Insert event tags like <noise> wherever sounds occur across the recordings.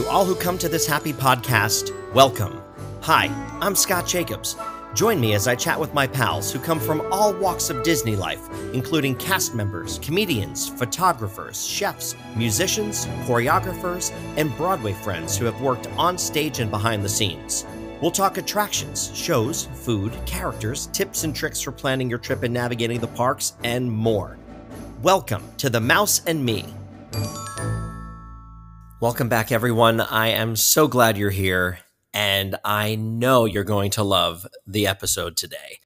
To all who come to this happy podcast, welcome. Hi, I'm Scott Jacobs. Join me as I chat with my pals who come from all walks of Disney life, including cast members, comedians, photographers, chefs, musicians, choreographers, and Broadway friends who have worked on stage and behind the scenes. We'll talk attractions, shows, food, characters, tips and tricks for planning your trip and navigating the parks, and more. Welcome to The Mouse and Me. Welcome back, everyone. I am so glad you're here and I know you're going to love the episode today.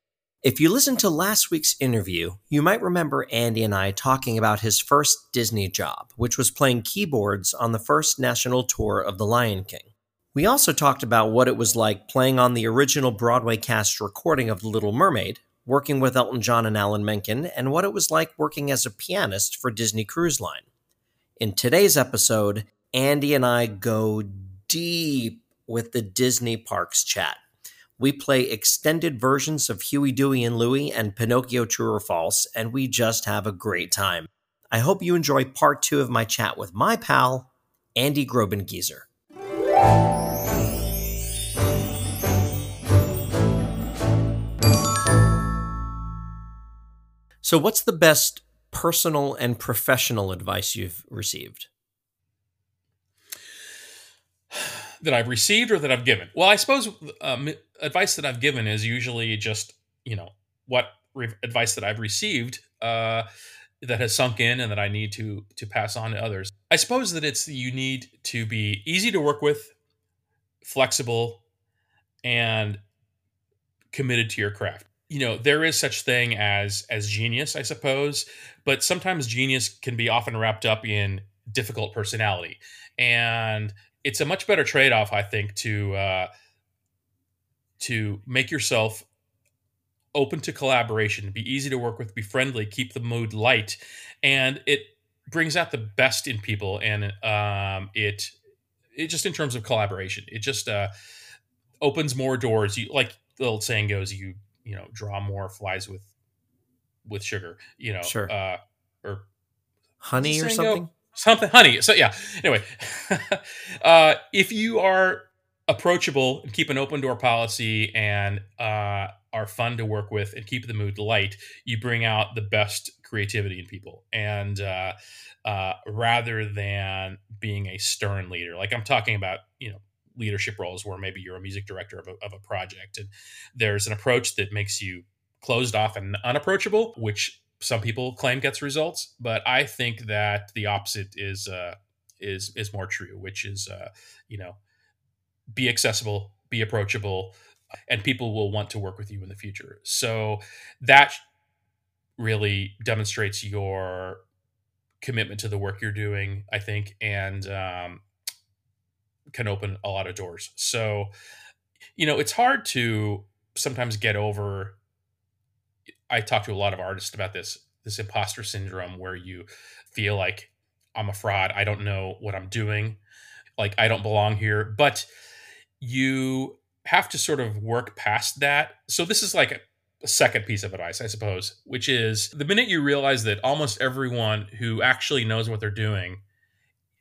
If you listened to last week's interview, you might remember Andy and I talking about his first Disney job, which was playing keyboards on the first national tour of The Lion King. We also talked about what it was like playing on the original Broadway cast recording of The Little Mermaid, working with Elton John and Alan Menken, and what it was like working as a pianist for Disney Cruise Line. In today's episode, Andy and I go deep with the Disney Parks chat. We play extended versions of Huey, Dewey, and Louie and Pinocchio True or False, and we just have a great time. I hope you enjoy part two of my chat with my pal, Andy Grobengieser. So, what's the best personal and professional advice you've received? That I've received or that I've given? Well, I suppose um, advice that I've given is usually just you know what re- advice that I've received uh, that has sunk in and that I need to to pass on to others. I suppose that it's you need to be easy to work with, flexible, and committed to your craft. You know, there is such thing as as genius, I suppose, but sometimes genius can be often wrapped up in difficult personality. And it's a much better trade off, I think, to uh, to make yourself open to collaboration, be easy to work with, be friendly, keep the mood light, and it brings out the best in people, and um, it it just in terms of collaboration, it just uh, opens more doors. You like the old saying goes, you you know draw more flies with with sugar, you know, sure, uh, or honey or something. Go? Something honey. So yeah. Anyway <laughs> uh, if you are approachable and keep an open door policy and uh, are fun to work with and keep the mood light you bring out the best creativity in people. And uh, uh, rather than being a stern leader like i'm talking about you know leadership roles where maybe you're a music director of a, of a project and there's an approach that makes you closed off and unapproachable which some people claim gets results, but I think that the opposite is uh, is is more true, which is uh, you know be accessible, be approachable, and people will want to work with you in the future. So that really demonstrates your commitment to the work you're doing, I think, and um, can open a lot of doors. So you know, it's hard to sometimes get over I talk to a lot of artists about this this imposter syndrome where you feel like I'm a fraud, I don't know what I'm doing, like I don't belong here, but you have to sort of work past that. So this is like a, a second piece of advice, I suppose, which is the minute you realize that almost everyone who actually knows what they're doing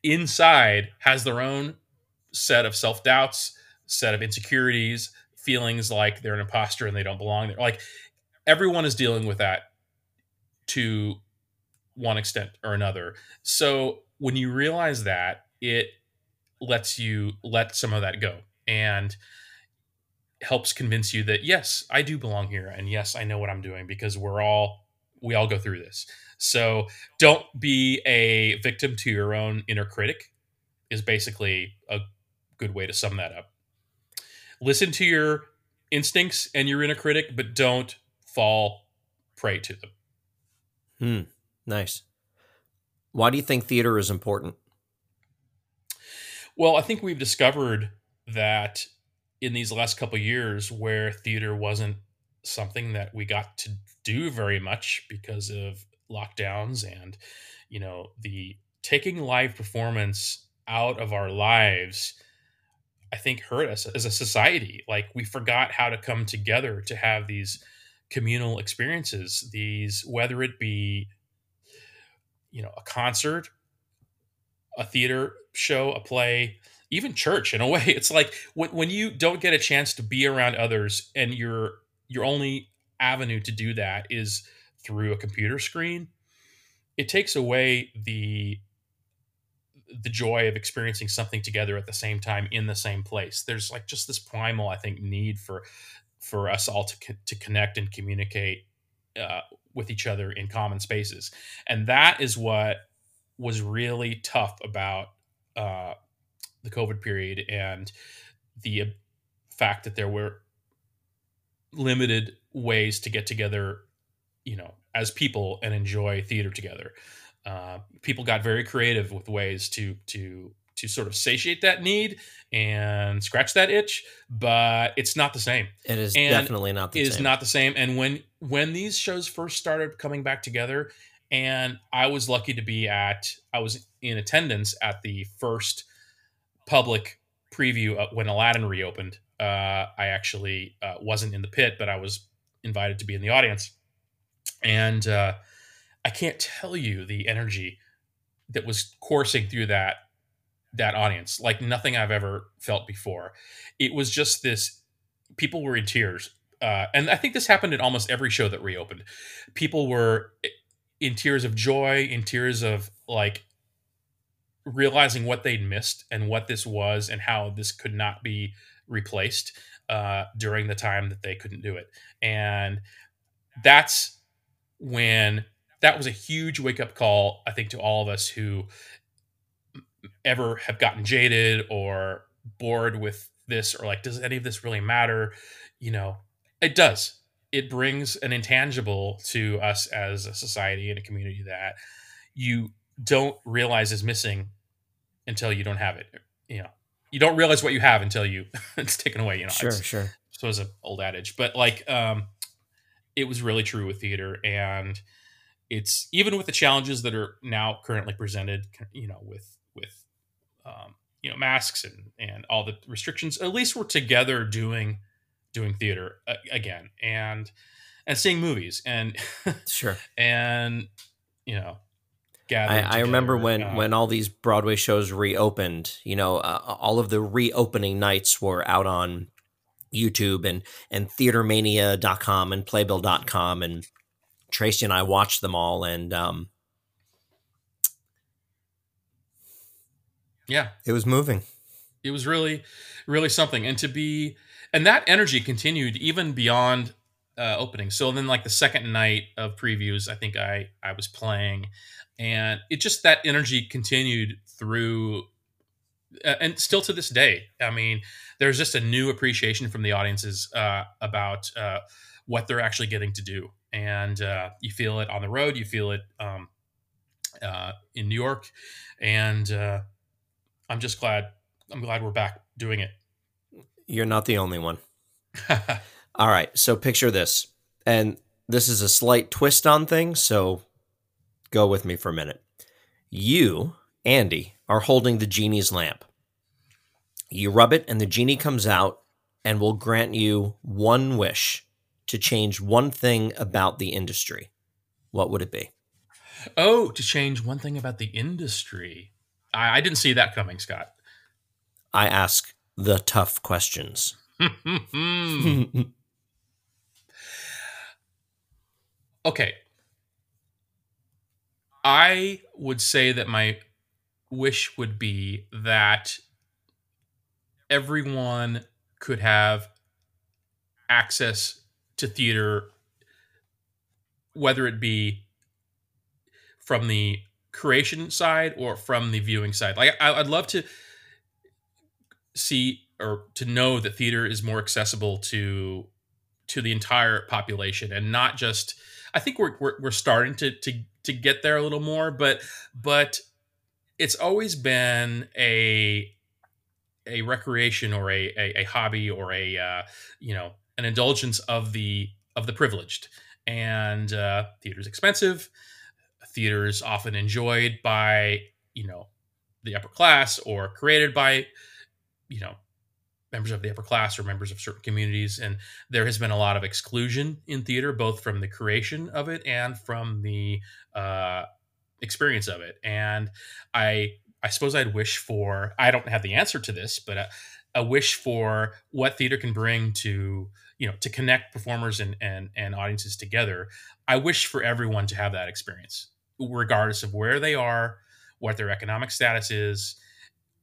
inside has their own set of self-doubts, set of insecurities, feelings like they're an imposter and they don't belong there. Like everyone is dealing with that to one extent or another. So when you realize that, it lets you let some of that go and helps convince you that yes, I do belong here and yes, I know what I'm doing because we're all we all go through this. So don't be a victim to your own inner critic is basically a good way to sum that up. Listen to your instincts and your inner critic, but don't fall prey to them. Hmm. Nice. Why do you think theater is important? Well, I think we've discovered that in these last couple years where theater wasn't something that we got to do very much because of lockdowns and you know the taking live performance out of our lives i think hurt us as a society like we forgot how to come together to have these communal experiences these whether it be you know a concert a theater show a play even church in a <laughs> way. It's like when when you don't get a chance to be around others and your your only avenue to do that is through a computer screen, it takes away the the joy of experiencing something together at the same time in the same place. There's like just this primal, I think, need for for us all to to connect and communicate uh, with each other in common spaces, and that is what was really tough about uh, the COVID period and the fact that there were limited ways to get together, you know, as people and enjoy theater together. Uh, people got very creative with ways to to to sort of satiate that need and scratch that itch, but it's not the same. It is And definitely not the It same. is not the same. And when when these shows first started coming back together, and I was lucky to be at, I was in attendance at the first public preview of when Aladdin reopened. Uh, I actually uh, wasn't in the pit, but I was invited to be in the audience, and uh, I can't tell you the energy that was coursing through that that audience like nothing I've ever felt before. It was just this. People were in tears, uh, and I think this happened in almost every show that reopened. People were in tears of joy, in tears of like realizing what they'd missed and what this was and how this could not be replaced uh, during the time that they couldn't do it. And that's when that was a huge wake up call, I think, to all of us who ever have gotten jaded or bored with this or like, does any of this really matter? You know, it does. It brings an intangible to us as a society and a community that you don't realize is missing until you don't have it. You know, you don't realize what you have until you <laughs> it's taken away. You know, sure, It's- sure. so it's an old adage, but like um, it was really true with theater, and it's even with the challenges that are now currently presented, you know, with with um, you know masks and and all the restrictions. At least we're together doing doing theater uh, again, and and seeing movies, and <laughs> Sure. and you know. I, gathering I remember when uh, when all these Broadway shows reopened. You know, uh, all of the reopening nights were out on YouTube and and theatermania.com and playbill.com and Tracy and I watched them all and um yeah, it was moving. it was really really something. And to be and that energy continued even beyond uh, opening so then like the second night of previews i think i i was playing and it just that energy continued through uh, and still to this day. I mean there's just a new appreciation from the audiences uh, about uh, what they're actually getting to do. And uh, you feel it on the road you feel it um, uh, in new york. And uh, i'm just glad i'm glad we're back doing it You're not the only one. <laughs> All right, so picture this. And this is a slight twist on things, so go with me for a minute. You, Andy, are holding the genie's lamp. You rub it, and the genie comes out and will grant you one wish to change one thing about the industry. What would it be? oh to change one thing about the industry i, I didn't see that coming scott I ask the tough questions. <laughs> okay i would say that my wish would be that everyone could have access to theater whether it be from the creation side or from the viewing side. Like I, i'd love to see or to know that theater is more accessible to to the entire population and not just i think we're we're, we're starting to to to get there a little more but but it's always been a a recreation or a a, a hobby or a uh, you know an indulgence of the of the privileged. And uh, theater's expensive theater is often enjoyed by you know the upper class or created by you know members of the upper class or members of certain communities and there has been a lot of exclusion in theater both from the creation of it and from the uh, experience of it and i I suppose I'd wish for. I don't have the answer to this, but a, a wish for what theater can bring to you know to connect performers and and and audiences together. I wish for everyone to have that experience, regardless of where they are, what their economic status is,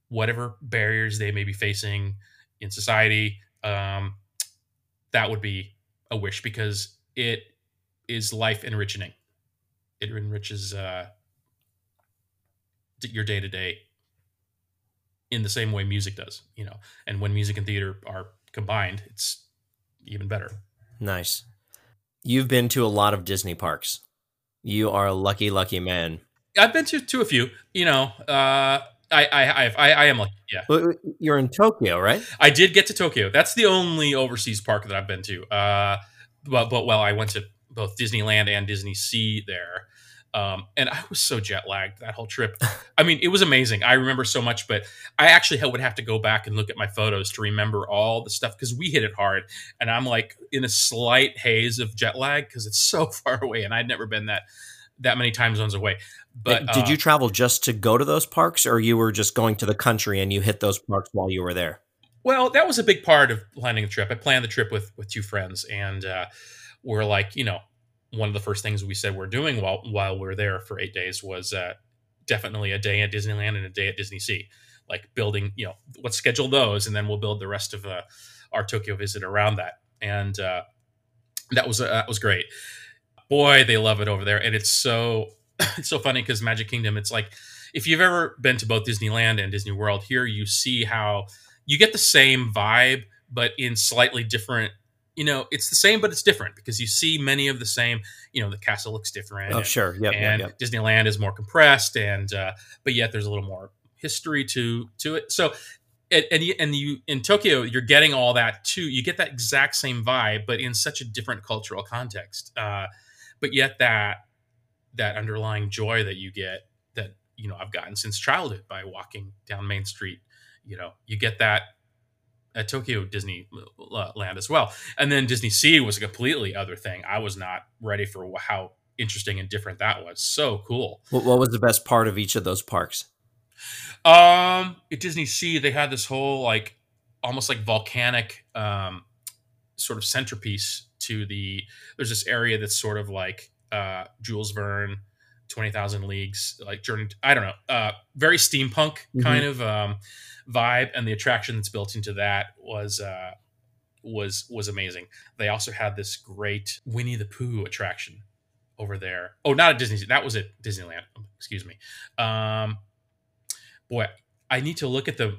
whatever barriers they may be facing in society. Um, that would be a wish because it is life enriching. It enriches uh, your day to day in the same way music does, you know. And when music and theater are combined, it's even better. Nice. You've been to a lot of Disney parks. You are a lucky, lucky man. I've been to to a few. You know, uh, I I I I am lucky. Yeah. You're in Tokyo, right? I did get to Tokyo. That's the only overseas park that I've been to. Uh, but but well, I went to both Disneyland and DisneySea there. Um, and I was so jet lagged that whole trip. I mean, it was amazing. I remember so much, but I actually would have to go back and look at my photos to remember all the stuff because we hit it hard. And I'm like in a slight haze of jet lag because it's <laughs> so far away, and I'd never been that that many time zones away. But did uh, you travel just to go to those parks, or you were just going to the country and you hit those parks while you were there? Well, that was a big part of planning the trip. I planned the trip with with two friends, and uh, we're like, you know, one of the first things we said we're doing while while we are there for eight days was uh, definitely a day at Disneyland and a day at DisneySea. Like building, you know, let's schedule those, and then we'll build the rest of uh, our Tokyo visit around that. And uh, that was uh, that was great. Boy, they love it over there, and it's so <laughs> it's so funny because Magic Kingdom. It's like if you've ever been to both Disneyland and Disney World, here you see how you get the same vibe, but in slightly different you know, it's the same, but it's different because you see many of the same. You know, the castle looks different. Oh, and, sure, yeah. And yep, yep. Disneyland is more compressed, and uh, but yet there's a little more history to to it. So, and and you, and you in Tokyo, you're getting all that too. You get that exact same vibe, but in such a different cultural context. Uh, but yet that that underlying joy that you get that you know I've gotten since childhood by walking down Main Street. You know, you get that at Tokyo Disneyland as well. And then DisneySea was a completely other thing. I was not ready for how interesting and different that was. So cool. What, was the best part of each of those parks? Um, at DisneySea, they had this whole like almost like volcanic um, sort of centerpiece to the. There's this area that's sort of like uh, Jules Verne, Twenty Thousand Leagues, like journey. I don't know, uh, very steampunk mm-hmm. kind of. Um, vibe and the attraction that's built into that was uh, was was amazing. They also had this great Winnie the Pooh attraction over there. Oh, not at Disney. That was at Disneyland. Excuse me. Um, boy, I need to look at the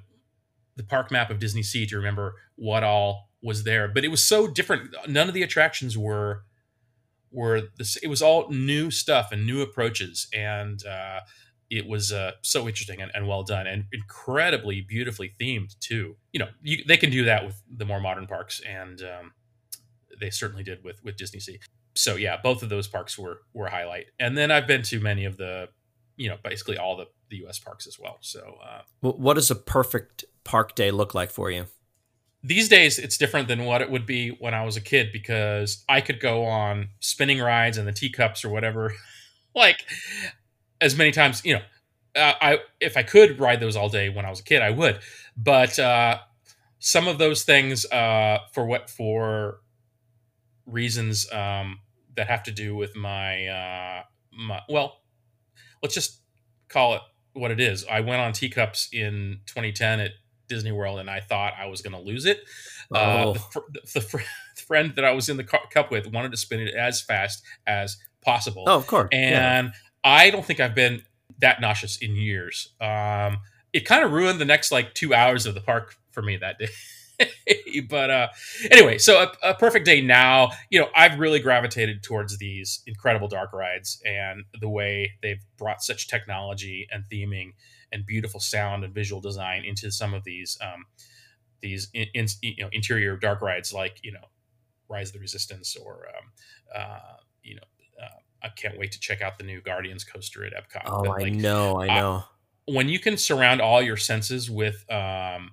the park map of DisneySea to remember what all was there. But it was so different. None of the attractions were were this. It was all new stuff and new approaches, and uh, it was uh, so interesting and, and, well done and incredibly beautifully themed too. You know, you, they can do that with the more modern parks, and um, they certainly did with with DisneySea. So yeah, both of those parks were were a highlight. And then I've been to many of the, you know, basically all the the U.S. parks as well. So, uh, what does a perfect park day look like for you? These days, it's different than what it would be when I was a kid because I could go on spinning rides and the teacups or whatever <laughs> like as many times, you know, uh, I if I could ride those all day when I was a kid, I would. But uh, some of those things, uh, for what for reasons um, that have to do with my uh, my well, let's just call it what it is. I went on teacups in 2010 at Disney World, and I thought I was going to lose it. Uh, oh. The, the, <laughs> the, friend that I was in the cup with wanted to spin it as fast as possible. Oh, of course. And yeah. I don't think I've been that nauseous in years. Um, it kind of ruined the next like two hours of the park for me that <laughs> day. but uh, anyway, so a, a, perfect day now. You know, I've really gravitated towards these incredible dark rides and the way they've brought such technology and theming and beautiful sound and visual design into some of these um, these in, in, you know interior dark rides, like you know, Rise of the Resistance or um, uh, you know I can't wait to check out the new Guardians coaster at Epcot. Oh, like, I know, I know. Uh, when you can surround all your senses with um,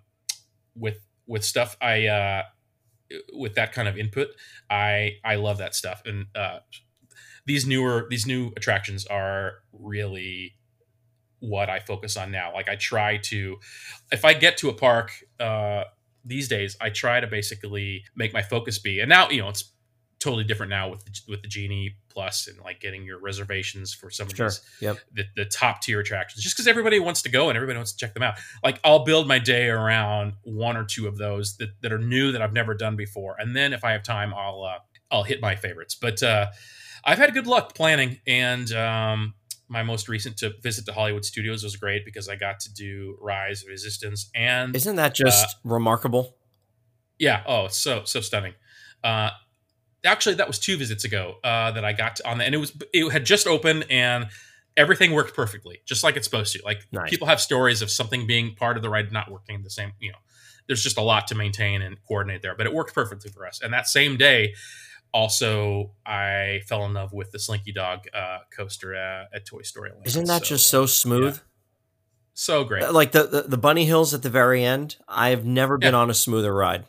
with with stuff, I uh, with that kind of input, I I love that stuff. And uh, these newer these new attractions are really what I focus on now. Like I try to, if I get to a park uh, these days, I try to basically make my focus be. And now you know it's totally different now with the, with the genie plus and like getting your reservations for some of Sure. these Yep. the, the top tier attractions just because everybody wants to go and everybody wants to check them out like i'll build my day around one or two of those that, that are new that i've never done before and then if i have time i'll uh, i'll hit my favorites but uh, i've had good luck planning and um, my most recent to visit to hollywood studios was great because i got to do rise of resistance and Isn't that just remarkable? yeah. Oh, so so stunning. Uh, actually, that was two visits ago uh, that I got to, on the, and it was it had just opened and everything worked perfectly, just like it's supposed to. Like Nice. people have stories of something being part of the ride not working the same. You know, there's just a lot to maintain and coordinate there, but it worked perfectly for us. And that same day. Also, I fell in love with the Slinky Dog uh, coaster at, at Toy Story Land. Isn't that just so smooth? so great? Like the, the the bunny hills at the very end. I've never been Yeah. on a smoother ride.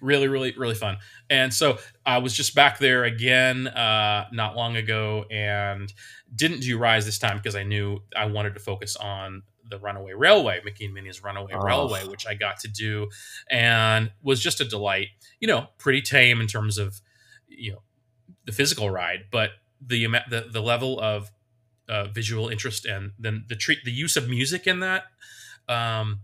really really really fun and so i was just back there again uh not long ago and didn't do rise this time because i knew i wanted to focus on the runaway railway mickey and minnie's runaway Oh. railway which i got to do and was just a delight you know pretty tame in terms of you know the physical ride but the the, the level of uh, visual interest and then the treat the use of music in that um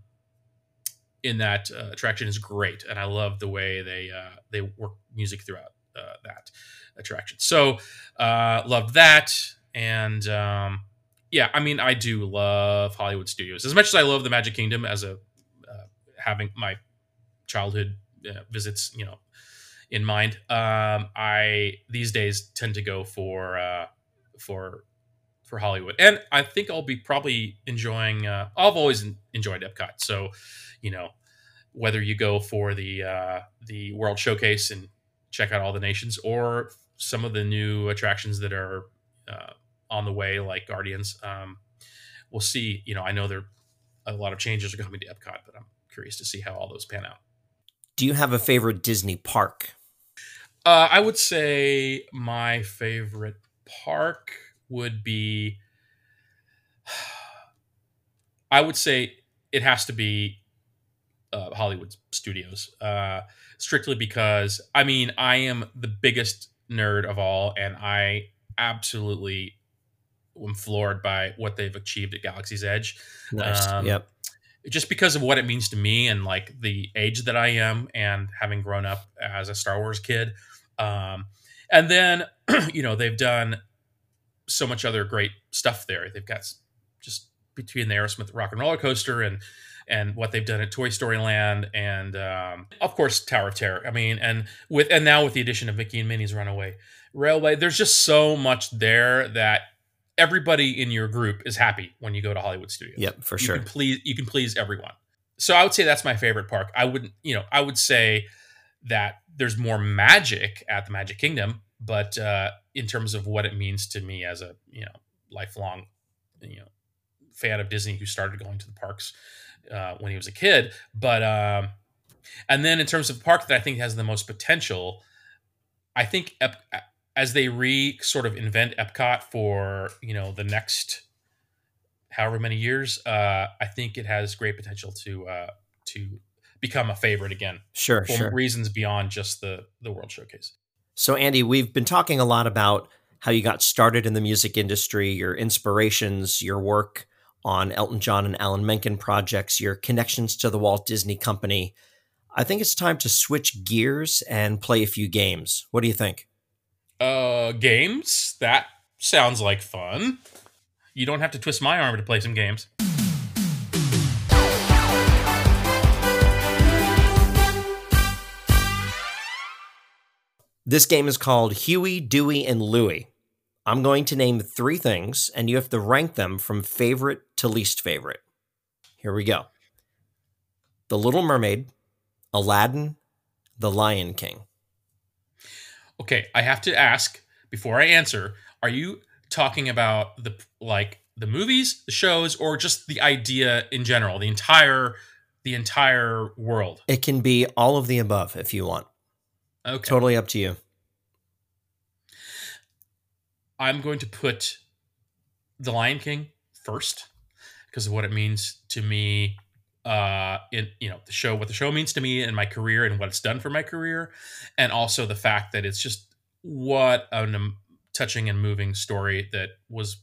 in that uh, attraction is great, and I love the way they uh, they work music throughout uh, that attraction. So uh, loved that, and um, yeah, I mean, I do love Hollywood Studios as much as I love the Magic Kingdom as a uh, having my childhood uh, visits, you know, in mind. Um, I these days tend to go for uh, for for Hollywood, and I think I'll be probably enjoying. Uh, I've always enjoyed Epcot, so you know whether you go for the uh, the World Showcase and check out all the nations, or some of the new attractions that are uh, on the way, like Guardians. Um, we'll see. You know, I know there a lot of changes are coming to Epcot, but I'm curious to see how all those pan out. Do you have a favorite Disney park? Uh, I would say my favorite park would be. <sighs> I would say it has to be uh, Hollywood Studios, uh, strictly because I mean I am the biggest nerd of all, and I absolutely am floored by what they've achieved at Galaxy's Edge Nice. Um, yep. just because of what it means to me and like the age that I am and having grown up as a Star Wars kid. Um, and then, <clears throat> you know, they've done so much other great stuff there. They've got just between the Aerosmith Rock and Roller Coaster and and what they've done at Toy Story Land and um, of course Tower of Terror. I mean, and with and now with the addition of Mickey and Minnie's Runaway Railway, there's just so much there that everybody in your group is happy when you go to Hollywood Studios Yep. For you sure. can please you can please everyone so i would say that's my favorite park i wouldn't you know i would say that there's more magic at the magic kingdom but uh in terms of what it means to me as a you know lifelong you know fan of disney who started going to the parks uh, when he was a kid but um and then in terms of park that i think has the most potential i think Ep- as they re sort of invent epcot for you know the next however many years, uh, I think it has great potential to uh, to become a favorite again Sure. for Sure. reasons beyond just the the World Showcase. So, Andy, we've been talking a lot about how you got started in the music industry, your inspirations, your work on Elton John and Alan Menken projects, your connections to the Walt Disney Company. I think it's time to switch gears and play a few games. What do you think? Uh, games that sounds like fun. You don't have to twist my arm to play some games. This game is called Huey, Dewey, and Louie. I'm going to name three things, and you have to rank them from favorite to least favorite. Here we go The Little Mermaid, Aladdin, The Lion King. Okay, I have to ask before I answer: Are you talking about the like the movies, the shows, or just the idea in general, the entire the entire world? It can be all of the above if you want. Okay. Totally up to you. I'm going to put The Lion King first. Because of what it means to me uh in you know the show what the show means to me and my career and what it's done for my career. And also the fact that it's just what a um, touching and moving story that was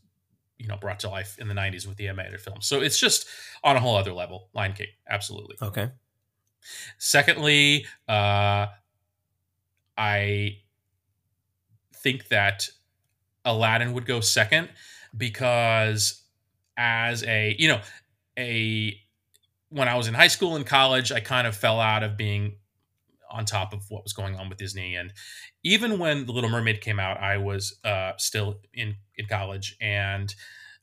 you know brought to life in the 90s with the animated film. So it's just on a whole other level. Lion king absolutely. Okay. secondly uh i think that aladdin would go second because as a you know a when i was in high school and college i kind of fell out of being on top of what was going on with disney. And even when the little mermaid came out i was uh still in in college. And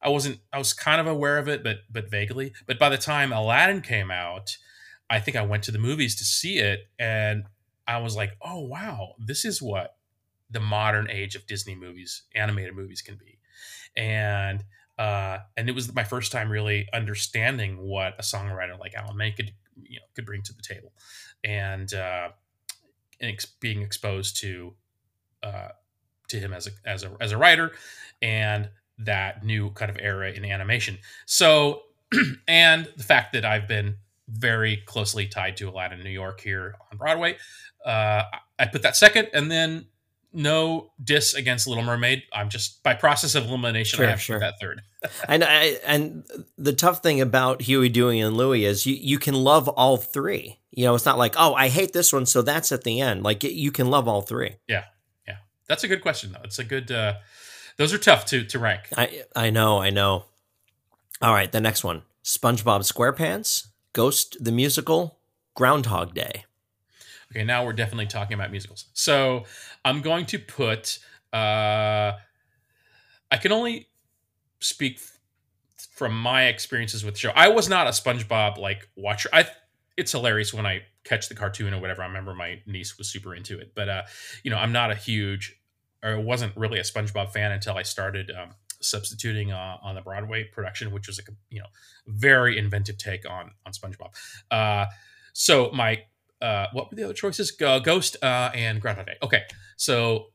i wasn't i was kind of aware of it but but vaguely. But by the time aladdin came out i think i went to the movies to see it. And i was like oh wow. This is what the modern age of disney movies animated movies can be. And uh, and it was my first time really understanding what a songwriter like Alan Menken could you know could bring to the table, and uh, and ex- being exposed to uh, to him as a as a as a writer, and that new kind of era in animation. So, <clears throat> and the fact that I've been very closely tied to Aladdin New York here on Broadway, uh, I put that second, and then no diss against Little Mermaid. I'm just by process of elimination. Sure, I have to sure. that third. <laughs> and I, and the tough thing about Huey, Dewey, and Louie is you you can love all three. You know, it's not like oh I hate this one, so that's at the end. Like you can love all three. Yeah, yeah. That's a good question though. It's a good. Uh, those are tough to to rank. I I know, I know. All right, the next one: SpongeBob SquarePants, Ghost the Musical, Groundhog Day. Okay, now we're definitely talking about musicals. So I'm going to put. Uh, I can only speak f- from my experiences with the show. I was not a SpongeBob like watcher. I it's hilarious when I catch the cartoon or whatever. I remember my niece was super into it, but uh, you know, I'm not a huge or wasn't really a SpongeBob fan until I started um, substituting uh, on the Broadway production, which was a you know very inventive take on on SpongeBob. Uh, so my uh, what were the other choices? Go- Ghost uh, and Groundhog Day. Okay, so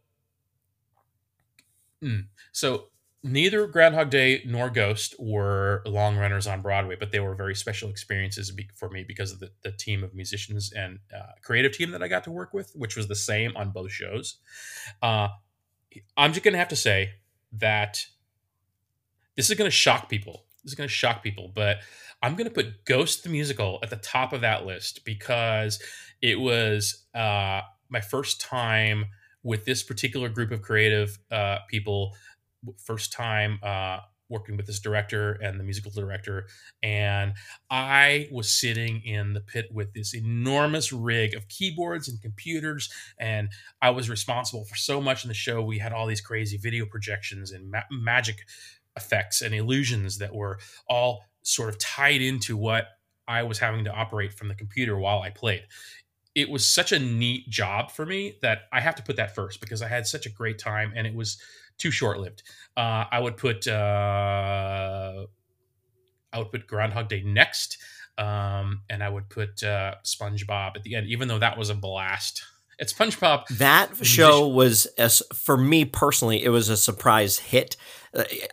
mm, so neither Groundhog Day nor Ghost were long runners on Broadway, but they were very special experiences for me because of the, the team of musicians and uh, creative team that I got to work with, which was the same on both shows. Uh, I'm just going to have to say that this is going to shock people. This is going to shock people, but I'm going to put Ghost the musical at the top of that list because it was uh, my first time with this particular group of creative uh, people. First time uh, working with this director and the musical director, and I was sitting in the pit with this enormous rig of keyboards and computers, and I was responsible for so much in the show. We had all these crazy video projections and ma- magic effects and illusions that were all sort of tied into what I was having to operate from the computer while I played. It was such a neat job for me that I have to put that first because I had such a great time and it was too short lived. Uh, I would put uh, I would put Groundhog Day next, um, and I would put uh, SpongeBob at the end, even though that was a blast. It's SpongeBob. That show was as for me personally, it was a surprise hit.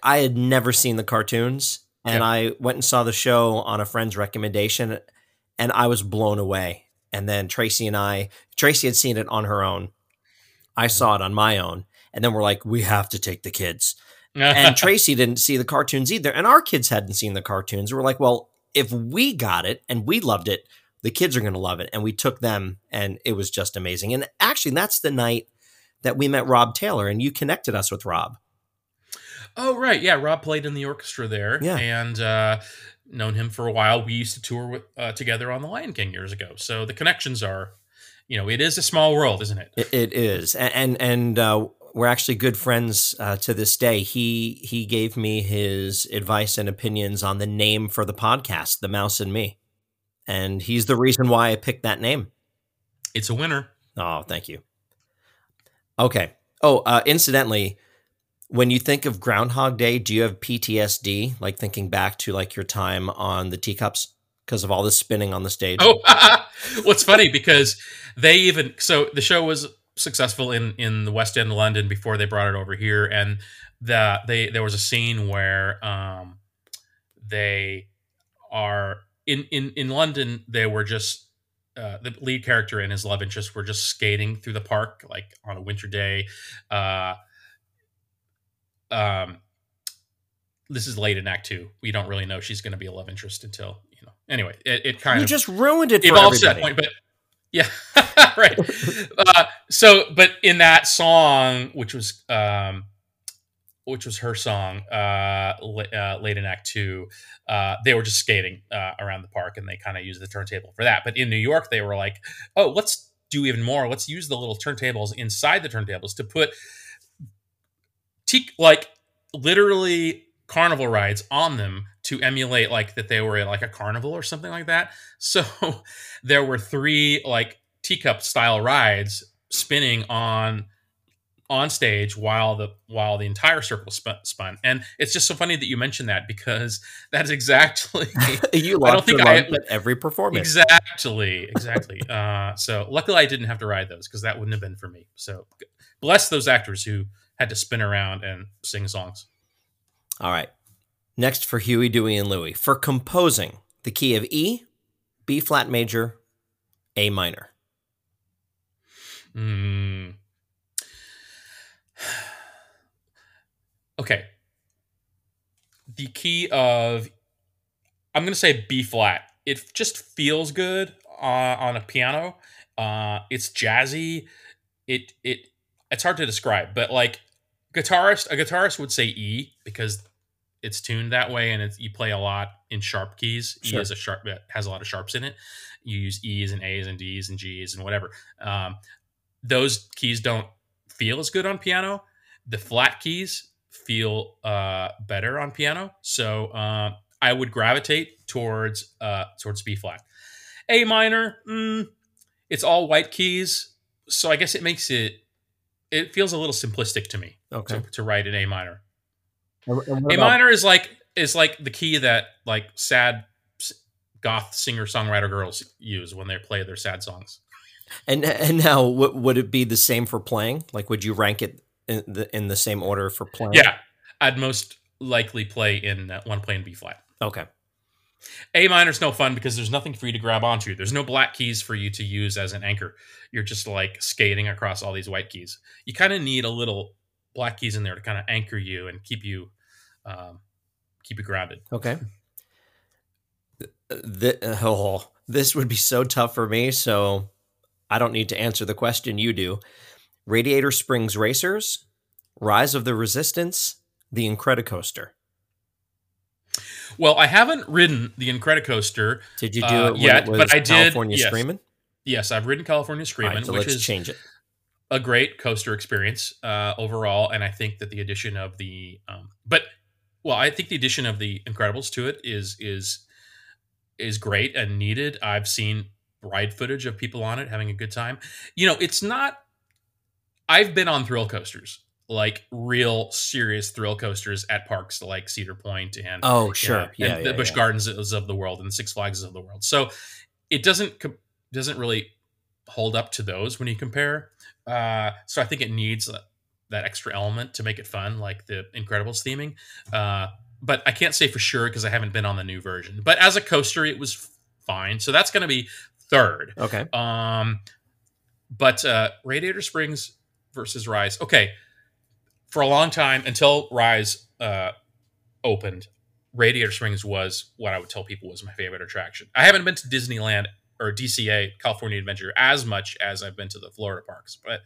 I had never seen the cartoons, and Yeah. I went and saw the show on a friend's recommendation, and I was blown away. And then Tracy and I, Tracy had seen it on her own. I saw it on my own, and then we're like, we have to take the kids. <laughs> And Tracy didn't see the cartoons either, and our kids hadn't seen the cartoons. We're like, well, if we got it and we loved it, the kids are going to love it. And we took them, and it was just amazing. And actually, that's the night that we met Rob Taylor, and you connected us with Rob. Oh right, yeah. Rob played in the orchestra there, Yeah. and uh, known him for a while. We used to tour with, uh, together on The Lion King years ago, so the connections are, you know, it is a small world, isn't it? It, it is, A- and and uh, we're actually good friends uh, to this day. He he gave me his advice and opinions on the name for the podcast, The Mouse and Me, and he's the reason why I picked that name. It's a winner. Oh, thank you. Okay. Oh, uh, incidentally, when you think of Groundhog Day, do you have PTSD, like thinking back to like your time on the teacups because of all the spinning on the stage? Oh, <laughs> what's funny because they even so the show was successful in in the West End of London before they brought it over here, and the they there was a scene where um they are in in in London. They were just uh, the lead character and his love interest were just skating through the park like on a winter day. Uh, um, this is late in Act Two. We don't really know she's going to be a love interest until you know. Anyway, it, it kind you of just ruined it for evolves to that point, but yeah, <laughs> right. <laughs> uh, so, but in that song, which was um, which was her song, uh, uh, late in Act Two, uh, they were just skating uh, around the park, and they kind of used the turntable for that. But in New York, they were like, "Oh, let's do even more. Let's use the little turntables inside the turntables to put te- like literally carnival rides on them to emulate like that they were like a carnival or something like that. <laughs> So there were three like teacup style rides spinning on on stage while the while the entire circle spun, spun. And it's just so funny that you mentioned that because <laughs> that's exactly <laughs> you I don't think I- at every performance. exactly exactly. <laughs> uh, so luckily I didn't have to ride those because that wouldn't have been for me. So bless those actors who had to spin around and sing songs. All right. Next for Huey, Dewey, and Louie. For composing, the key of E, B flat major, A minor. Mm. Okay. The key of I'm going to say B flat. It just feels good uh, on a piano. Uh, it's jazzy. It it it's hard to describe, but like guitarist, a guitarist would say E because it's tuned that way, and it's, you play a lot in sharp keys. E is a sharp that has a lot of sharps in it. You use E's and A's and D's and G's and whatever. Um, those keys don't feel as good on piano. The flat keys feel uh, better on piano. So uh, I would gravitate towards uh, towards B flat. A minor, mm, it's all white keys, so I guess it makes it it feels a little simplistic to me Okay. to, to write an A minor. A minor is like is like the key that like sad goth singer songwriter girls use when they play their sad songs. And and now, would it be the same for playing? Like, would you rank it in the in the same order for playing? Yeah, I'd most likely play in uh, one play in B flat. Okay. A minor's no fun because there's nothing for you to grab onto. There's no black keys for you to use as an anchor. You're just like skating across all these white keys. You kind of need a little black keys in there to kind of anchor you and keep you um, keep you grounded. Okay. Th- oh, this would be so tough for me. So I don't need to answer the question. You do. Radiator Springs Racers, Rise of the Resistance, The Incredicoaster. Well, I haven't ridden the Incredicoaster. Did you do Uh, it yet, it but I did- California yes. Screaming? Yes, I've ridden California Screaming, right, so which is change it. a great coaster experience uh, overall, and I think that the addition of the, um, but well, I think the addition of the Incredibles to it is is is great and needed. I've seen ride footage of people on it having a good time. You know, it's not. I've been on thrill coasters, like real serious thrill coasters at parks like Cedar Point and Oh, you sure. know, Yeah. and yeah, the Busch yeah. Gardens of the world and the Six Flags of the world. So it doesn't doesn't really hold up to those when you compare. Uh, so I think it needs uh, that extra element to make it fun, like the Incredibles theming. Uh, but I can't say for sure because I haven't been on the new version. But as a coaster, it was fine. So that's going to be third. Okay. Um, but uh, Radiator Springs versus Rise. Okay, for a long time until Rise uh, opened, Radiator Springs was what I would tell people was my favorite attraction. I haven't been to Disneyland or DCA, California Adventure, as much as I've been to the Florida parks. But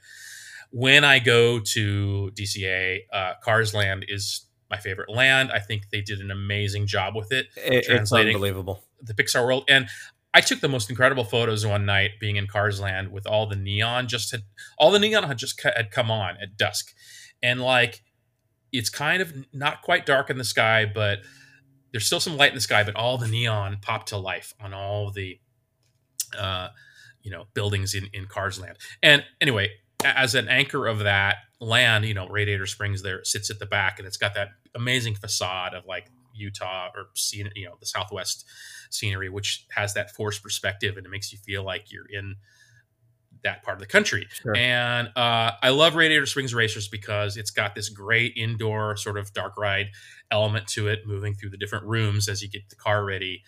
when I go to DCA, uh, Cars Land is my favorite land. I think they did an amazing job with it It- it's unbelievable. the Pixar world. And I took the most incredible photos one night being in Cars Land with all the neon just had all the neon had just had come on at dusk. And like it's kind of not quite dark in the sky, but there's still some light in the sky, but all the neon popped to life on all the uh you know buildings in in Cars Land. And anyway, as an anchor of that land, you know, Radiator Springs there sits at the back and it's got that amazing facade of like Utah or you know, the Southwest scenery, which has that forced perspective and it makes you feel like you're in that part of the country. Sure. And uh, I love Radiator Springs Racers because it's got this great indoor sort of dark ride element to it, moving through the different rooms as you get the car ready.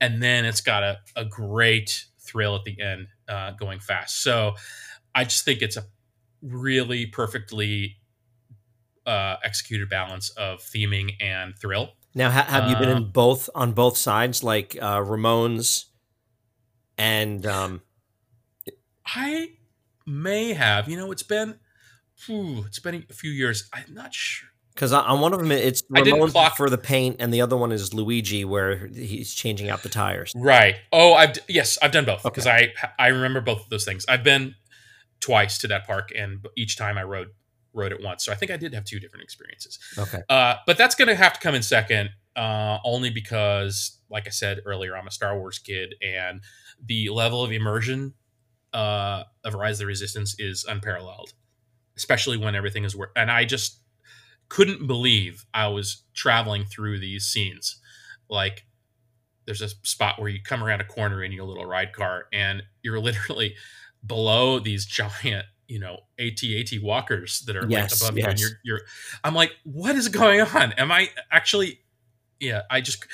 and then it's got a, a great thrill at the end uh, going fast. So I just think it's a really perfectly uh, executed balance of theming and thrill. Now, ha- have you been Uh, in both on both sides, like uh, Ramone's and um, I may have, you know, it's been, it's been a few years. I'm not sure. because on one of them it's Ramone's clock- for the paint, and the other one is Luigi, where he's changing out the tires. Right. Oh, I've d- yes, I've done both Okay. because I I remember both of those things. I've been twice to that park, and each time I rode rode it once. So I think I did have two different experiences. Okay, Uh, but that's going to have to come in second, uh, only because, like I said earlier, I'm a Star Wars kid, and the level of immersion uh, of Rise of the Resistance is unparalleled, especially when everything is work. And I just couldn't believe I was traveling through these scenes. Like, there's a spot where you come around a corner in your little ride car, and you're <laughs> literally below these giant, you know, AT-AT walkers that are Yes, like above you, and yes. you're you're. I'm like, what is going on? Am I actually? Yeah, I just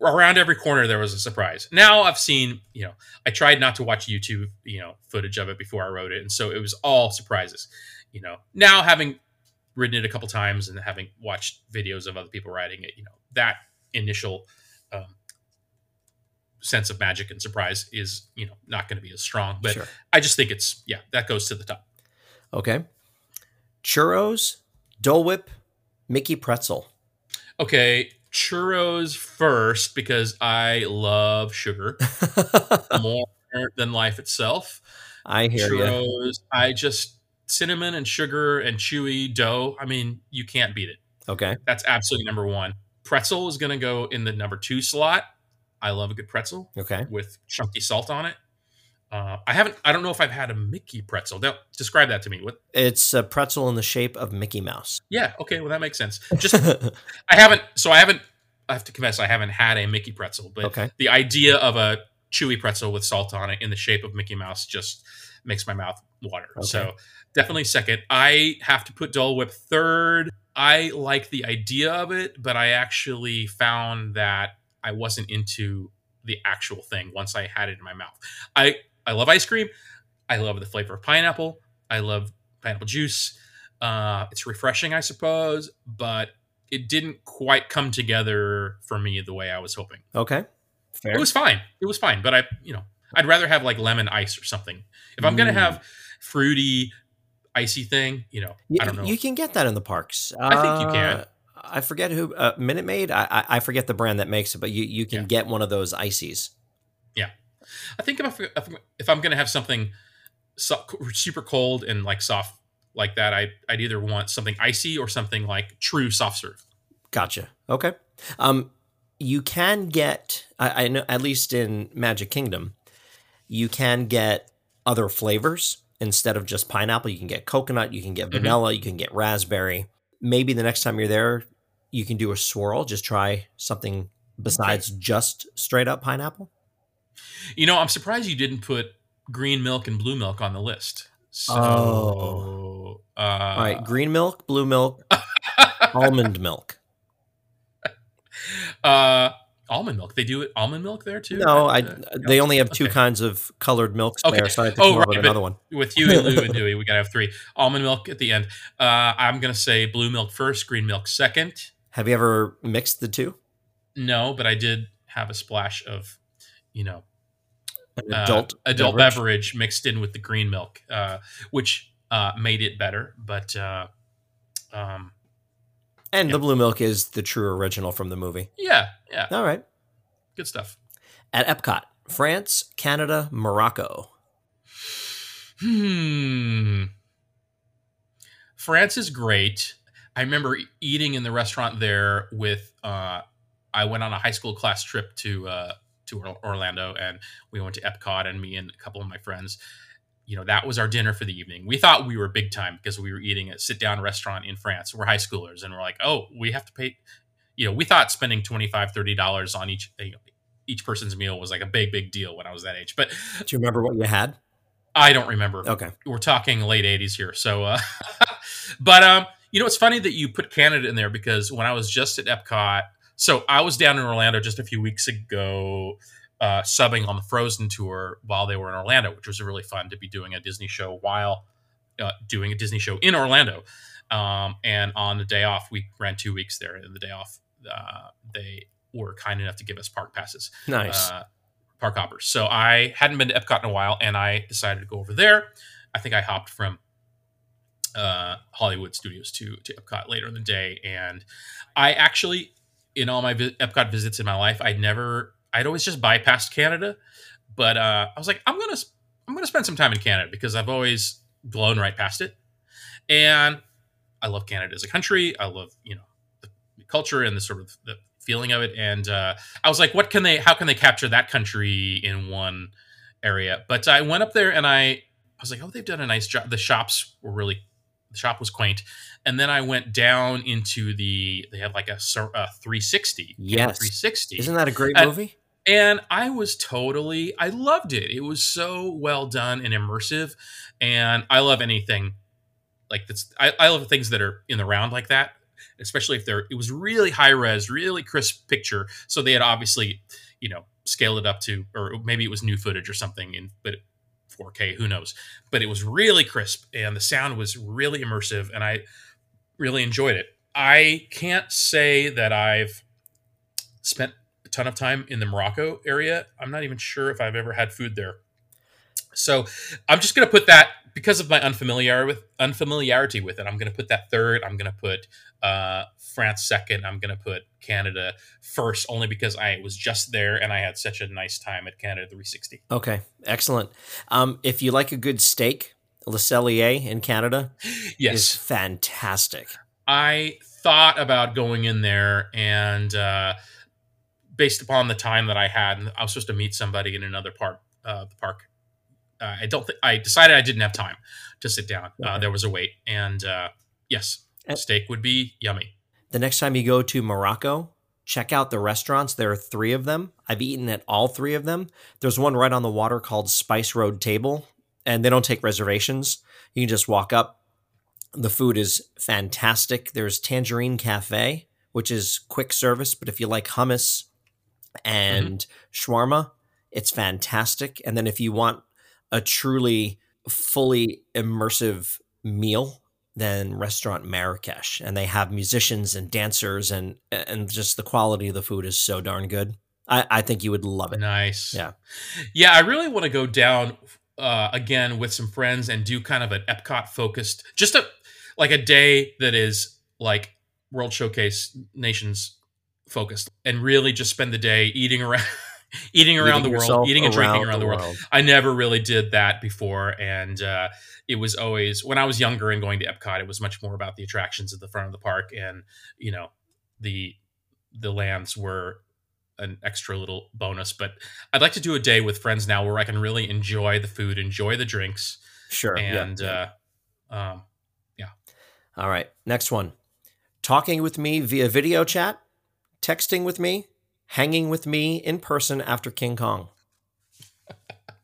around every corner there was a surprise. Now I've seen, you know, I tried not to watch YouTube, you know, footage of it before I wrote it, and so it was all surprises. You know, now having ridden it a couple times and having watched videos of other people riding it, you know, that initial um, sense of magic and surprise is, you know, not going to be as strong. But sure. I just think it's yeah, that goes to the top. Okay, churros, Dole Whip, Mickey Pretzel. Okay, churros first because I love sugar <laughs> more than life itself. I hear you. I just cinnamon and sugar and chewy dough. I mean, you can't beat it. Okay, That's absolutely number one. Pretzel is going to go in the number two slot. I love a good pretzel okay. with chunky salt on it. Uh, I haven't. I don't know if I've had a Mickey pretzel. Now, describe that to me. What? It's a pretzel in the shape of Mickey Mouse. Yeah. Okay. Well, that makes sense. <laughs> Just I haven't. So I haven't. I have to confess, I haven't had a Mickey pretzel, but okay, the idea of a chewy pretzel with salt on it in the shape of Mickey Mouse just makes my mouth water. Okay. So definitely second. I have to put Dole Whip third. I like the idea of it, but I actually found that I wasn't into the actual thing once I had it in my mouth. I I love ice cream. I love the flavor of pineapple. I love pineapple juice. Uh, it's refreshing, I suppose, but it didn't quite come together for me the way I was hoping. okay. Fair. It was fine. It was fine, but I, you know, I'd rather have like lemon ice or something. If I'm gonna Mm. have fruity, icy thing, you know, Y- I don't know. You can get that in the parks. I think you can. Uh, I forget who uh, Minute Maid. I, I I forget the brand that makes it, but you you can Yeah. get one of those ices. I think if, I, if, if I'm gonna have something so, super cold and like soft like that, I I'd either want something icy or something like true soft serve. Gotcha. Okay. Um, you can get. I, I know at least in Magic Kingdom, you can get other flavors instead of just pineapple. You can get coconut. You can get Mhm. vanilla. You can get raspberry. Maybe the next time you're there, you can do a swirl. Just try something besides just straight up pineapple. You know, I'm surprised you didn't put green milk and blue milk on the list. So, Oh. uh, All right, green milk, blue milk, <laughs> almond milk. uh, almond milk. They do it almond milk there too. No, I. Uh, They only have two Okay. kinds of colored milks Okay. there, so I had to Oh, come up with right, another one. with Huey, Lou, and <laughs> Dewey, we gotta have three. Almond milk at the end. Uh, I'm gonna say blue milk first, green milk second. Have you ever mixed the two? No, but I did have a splash of, you know, An uh, adult adult beverage? beverage. mixed in with the green milk, uh, which uh, made it better. But uh, um, And the blue milk is the true original from the movie. yeah, yeah, All right. good stuff. At Epcot, France, Canada, Morocco. Hmm. France is great. I remember eating in the restaurant there with. Uh, I went on a high school class trip to uh, to Orlando, and we went to Epcot, and me and a couple of my friends. You know, that was our dinner for the evening. We thought we were big time because we were eating at a sit down restaurant in France. We're high schoolers, and we're like, oh, we have to pay. You know, we thought spending 25 dollars on each you know, each person's meal was like a big big deal when I was that age. But Do you remember what you had? I don't remember Okay. we're talking late 80s here so uh <laughs> but um you know it's funny that you put canada in there because when i was just at epcot so i was down in orlando just a few weeks ago uh, subbing on the Frozen tour while they were in Orlando, which was really fun to be doing a Disney show while uh, doing a Disney show in Orlando. Um, and on the day off, we ran two weeks there. And the day off, uh, they were kind enough to give us park passes. Nice. Uh, park hoppers. So I hadn't been to Epcot in a while, and I decided to go over there. I think I hopped from uh, Hollywood Studios to to Epcot later in the day, and I actually, in all my Epcot visits in my life, I'd never, I'd always just bypassed Canada, but uh, I was like, I'm gonna, I'm gonna spend some time in Canada because I've always blown right past it, and I love Canada as a country. I love you know the culture and the sort of the feeling of it, and uh, I was like, what can they, how can they capture that country in one area? But I went up there and I, I was like, oh, they've done a nice job. The shops were really the shop was quaint. And then I went down into the they had like a, a 360. Yes, 360. Isn't that a great And- movie? And I was totally I loved it. It was so well done and immersive. And I love anything like that's I, I love things that are in the round like that. Especially if they're it was really high res, really crisp picture. So they had obviously, you know, scaled it up to or maybe it was new footage or something in but 4K, who knows. But it was really crisp and the sound was really immersive and I really enjoyed it. I can't say that I've spent a ton of time in the Morocco area. I'm not even sure if I've ever had food there. So I'm just going to put that because of my unfamiliarity with unfamiliarity with it. I'm going to put that third. I'm going to put uh, France second. I'm going to put Canada first, only because I was just there and I had such a nice time at Canada 360. Okay, excellent. Um, if you like a good steak, Le Cellier in Canada Yes, is fantastic. I thought about going in there and uh, based upon the time that I had, I was supposed to meet somebody in another part of the park. Uh, I don't think I decided I didn't have time to sit down. Uh, Okay. there was a wait, and uh, yes, Uh, steak would be yummy. The next time you go to Morocco, check out the restaurants. There are three of them. I've eaten at all three of them. There's one right on the water called Spice Road Table, and they don't take reservations. You can just walk up. The food is fantastic. There's Tangerine Cafe, which is quick service, but if you like hummus and mm-hmm. shawarma, it's fantastic. And then if you want a truly fully immersive meal, then restaurant Marrakesh, and they have musicians and dancers, and and just the quality of the food is so darn good. I, I think you would love it. Nice. Yeah. Yeah, I really want to go down uh, again with some friends and do kind of an Epcot focused, just a like a day that is like World Showcase Nations focused, and really just spend the day eating around, <laughs> eating around Eating the world, eating and drinking around the world. world. I never really did that before, and uh, it was always when I was younger and going to Epcot. It was much more about the attractions at the front of the park, and you know, the the lands were an extra little bonus. But I'd like to do a day with friends now where I can really enjoy the food, enjoy the drinks, Sure. and yeah. uh, um, yeah. All right. Next one. Talking with me via video chat, texting with me, hanging with me in person after King Kong.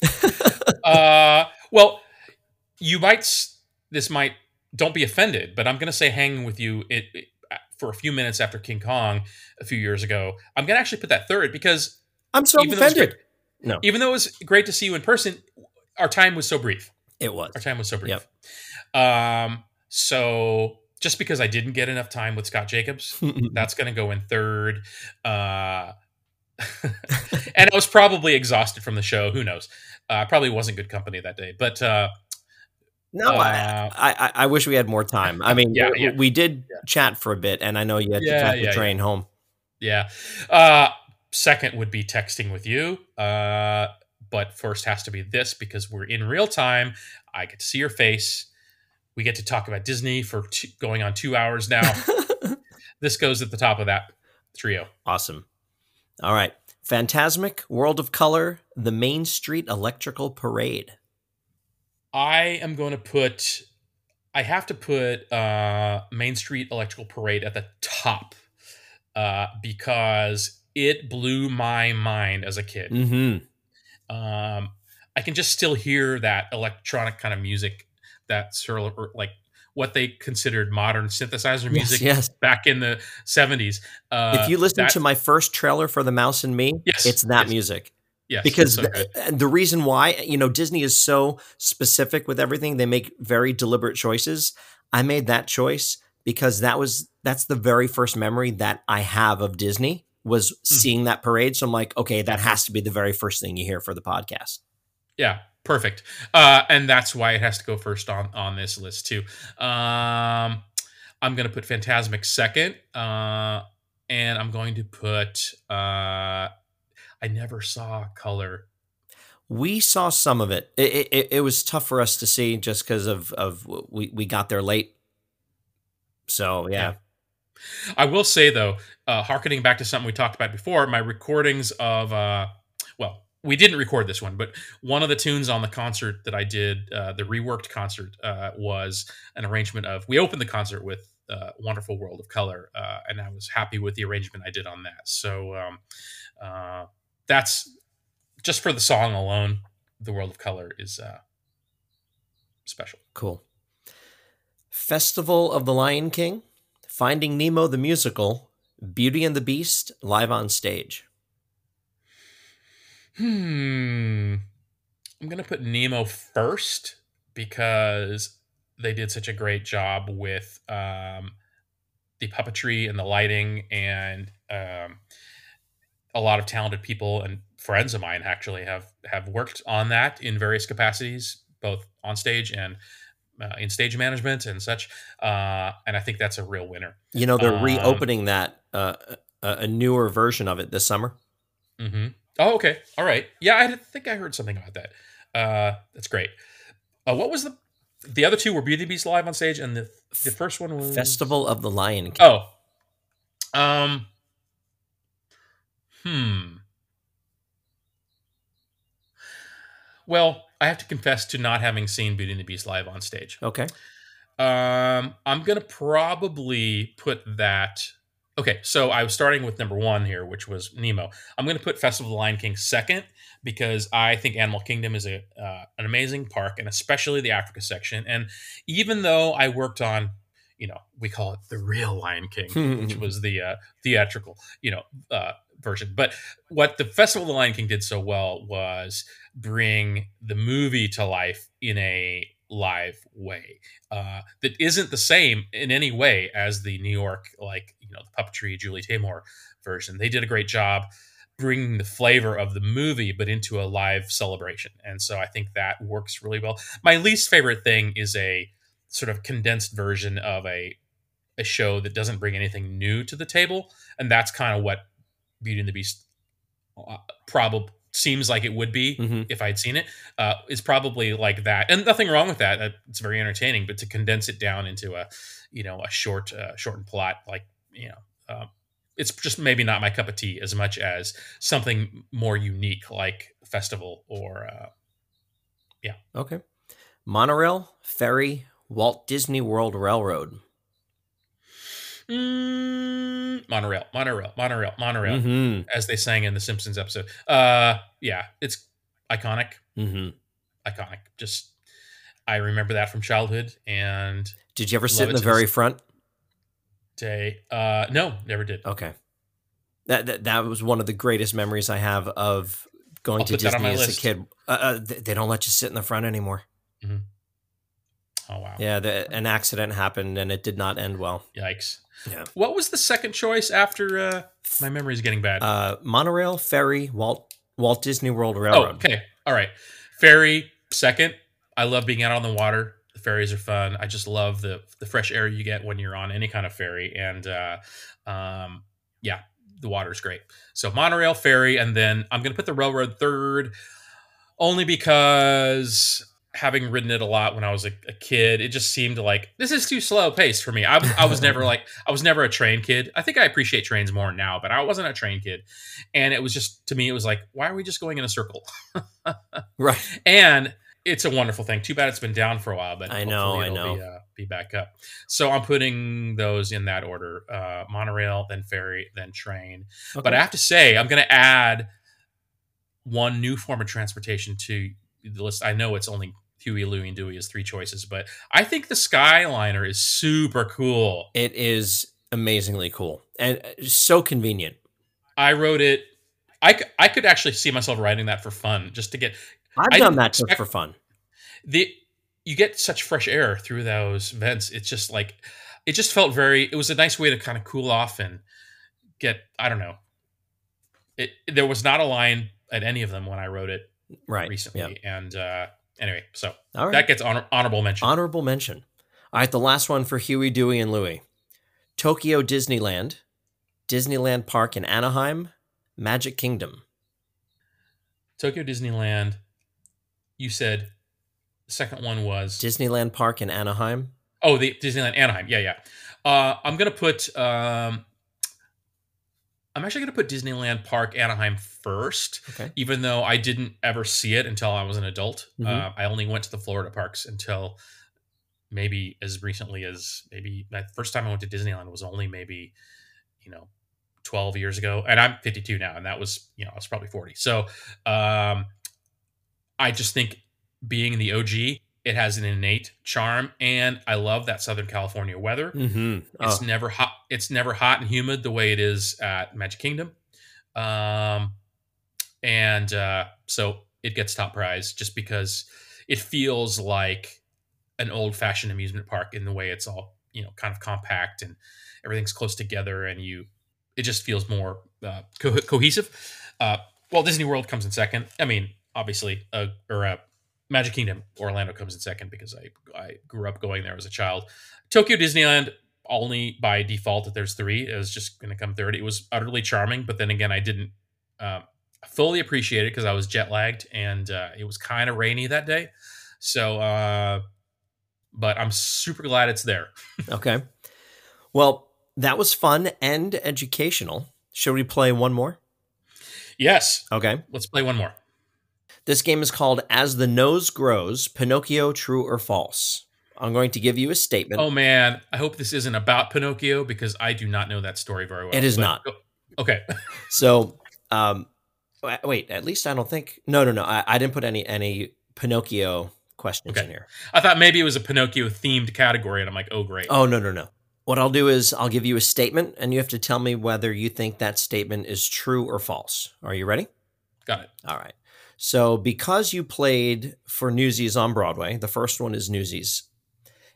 <laughs> uh, well, you might. This might. Don't be offended, but I'm going to say hanging with you it, it- for a few minutes after King Kong a few years ago. I'm going to actually put that third because I'm so Even though offended. No, even though it was great to see you in person, our time was so brief. it was. Our time was so brief. Um, so just because I didn't get enough time with Scott Jacobs, <laughs> that's going to go in third. Uh, <laughs> and I was probably exhausted from the show. Who knows? Uh, I probably wasn't good company that day. But uh, No, I, Uh, I, I- I wish we had more time. I mean, Yeah, we, yeah. we did chat for a bit, and I know you had to Yeah, catch yeah, the train home. yeah. Uh, second would be texting with you. Uh, but first has to be this because we're in real time. I get to see your face. We get to talk about Disney for two, going on two hours now. <laughs> this goes at the top of that trio. awesome. All right. Fantasmic, World of Color, the Main Street Electrical Parade. I am going to put. I have to put uh, Main Street Electrical Parade at the top uh, because it blew my mind as a kid. Mm-hmm. Um, I can just still hear that electronic kind of music, that sort of like what they considered modern synthesizer Yes, music yes. back in the seventies. Uh, if you listen that- to my first trailer for The Mouse and Me, Yes, it's that yes. music. Yes, because so the, the reason why you know Disney is so specific with everything they make very deliberate choices I made that choice because that was that's the very first memory that I have of Disney was seeing that parade so I'm like okay that has to be the very first thing you hear for the podcast Yeah, perfect. Uh, and that's why it has to go first on on this list too. Um, I'm gonna put Fantasmic second, uh, and I'm going to put. Uh, I never saw color. we saw some of it it, it, it was tough for us to see just because of of we, we got there late so yeah. I will say though, uh, harkening back to something we talked about before, my recordings of uh, well, we didn't record this one, but one of the tunes on the concert that I did, uh, the reworked concert, uh, was an arrangement of. We opened the concert with uh, "Wonderful World of Color," uh, and I was happy with the arrangement I did on that. So um, uh, that's just for the song alone. The World of Color is uh, special. Cool. Festival of the Lion King, Finding Nemo the musical, Beauty and the Beast live on stage. Hmm. I'm gonna put Nemo first because they did such a great job with um, the puppetry and the lighting, and um, a lot of talented people and friends of mine actually have have worked on that in various capacities, both on stage and uh, in stage management and such. Uh, and I think that's a real winner. You know, they're Um, reopening that uh, a, newer version of it this summer. Mm-hmm. Oh, okay. All right. Yeah, I think I heard something about that. Uh, that's great. Uh, what was the the other two were Beauty and the Beast live on stage, and the the first one was Festival of the Lion King. Oh, um, hmm. Well, I have to confess to not having seen Beauty and the Beast live on stage. Okay. Um, I'm gonna probably put that. Okay, so I was starting with number one here, which was Nemo. I'm gonna put Festival of the Lion King second because I think Animal Kingdom is a uh, an amazing park, and especially the Africa section. And even though I worked on, you know, we call it the real Lion King, which <laughs> was the uh, theatrical, you know, uh, version. But what the Festival of the Lion King did so well was bring the movie to life in a live way uh, that isn't the same in any way as the New York, like you know, the puppetry Julie Taymor version. They did a great job bringing the flavor of the movie, but into a live celebration, and so I think that works really well. My least favorite thing is a sort of condensed version of a a show that doesn't bring anything new to the table, and that's kind of what Beauty and the Beast uh, probably seems like it would be Mhm. if I'd seen it. Uh, is probably like that, and nothing wrong with that. It's very entertaining, but to condense it down into a you know a short uh, shortened plot, like you know. Uh, it's just maybe not my cup of tea as much as something more unique like festival or uh, yeah. Okay. Monorail, ferry, Walt Disney World Railroad. Mm, monorail, monorail, monorail, monorail, Mm-hmm. as they sang in the Simpsons episode. Uh, yeah, it's iconic, Mm-hmm. iconic. Just I remember that from childhood and Did you ever sit in the very front? day. Uh, no, never did. Okay. That, that that was one of the greatest memories I have of going I'll to put that on Disney as list. a kid. Uh, uh, they, they don't let you sit in the front anymore. Oh wow, Yeah, the, an accident happened and it did not end well. yikes. Yeah. What was the second choice after? Uh, my is getting bad. Uh, monorail, ferry, Walt Walt Disney World Railroad. oh, okay, all right. Ferry second. I love being out on the water. The ferries are fun. I just love the the fresh air you get when you're on any kind of ferry, and uh, um, yeah, the water's great. So monorail, ferry, and then I'm gonna put the railroad third, only because having ridden it a lot when I was a, a kid, it just seemed like this is too slow paced for me. I, was- I was never <laughs> like I was never a train kid. I think I appreciate trains more now, but I wasn't a train kid, and it was just to me it was like why are we just going in a circle? <laughs> Right. and it's a wonderful thing. Too bad it's been down for a while, but I know, hopefully I it'll Be, uh, be back up. So I'm putting those in that order: uh, monorail, then ferry, then train. But I have to say, I'm going to add one new form of transportation to the list. I know it's only Huey, Louie, and Dewey as three choices, but I think the Skyliner is super cool. It is amazingly cool and uh, so convenient. I wrote it I, I could actually see myself writing that for fun, just to get I've I done that just for fun. the you get such fresh air through those vents. It's just like it just felt very. It was a nice way to kind of cool off and get. I don't know. It there was not a line at any of them when I wrote it Right. recently, Yeah. and uh, anyway, so right. that gets honor- honorable mention. Honorable mention. All right, the last one for Huey, Dewey, and Louie. Tokyo Disneyland, Disneyland Park in Anaheim, Magic Kingdom. Tokyo Disneyland. You said the second one was Disneyland Park in Anaheim. oh the Disneyland Anaheim. Yeah, yeah. Uh, I'm gonna put. Um, I'm actually gonna put Disneyland Park Anaheim first. Okay. even though I didn't ever see it until I was an adult. Mhm. Uh, I only went to the Florida parks until maybe as recently as maybe my first time I went to Disneyland was only maybe, you know, 12 years ago. And I'm 52 now, and that was, you know, I was probably 40. So um, I just think being the OG, it has an innate charm. And I love that Southern California weather. Mm-hmm. It's never hot. It's never hot and humid the way it is at Magic Kingdom, um, and uh, so it gets top prize just because it feels like an old-fashioned amusement park in the way it's all you know kind of compact and everything's close together, and you it just feels more uh, co- cohesive. Uh, well, Disney World comes in second. I mean, obviously, uh, or uh, Magic Kingdom, Orlando comes in second because I I grew up going there as a child. Tokyo Disneyland only by default that there's three is just going to come third. It was utterly charming, but then again, I didn't um, fully appreciate it because I was jet lagged and uh, it was kind of rainy that day. So, uh, but I'm super glad it's there. <laughs> Okay. Well, that was fun and educational. Should we play one more? Yes, Okay. let's play one more. This game is called As the Nose Grows Pinocchio True or False. I'm going to give you a statement. Oh man, I hope this isn't about Pinocchio because I do not know that story very well. It is But- not. Okay. <laughs> So, um, wait, at least I don't think. No, no, no. I, I didn't put any any Pinocchio questions Okay. in here. I thought maybe it was a Pinocchio themed category, and I'm like, oh great. Oh, no, no, no. What I'll do is I'll give you a statement, and you have to tell me whether you think that statement is true or false. Are you ready? Got it. All right. So, because you played for Newsies on Broadway, the first one is Newsies.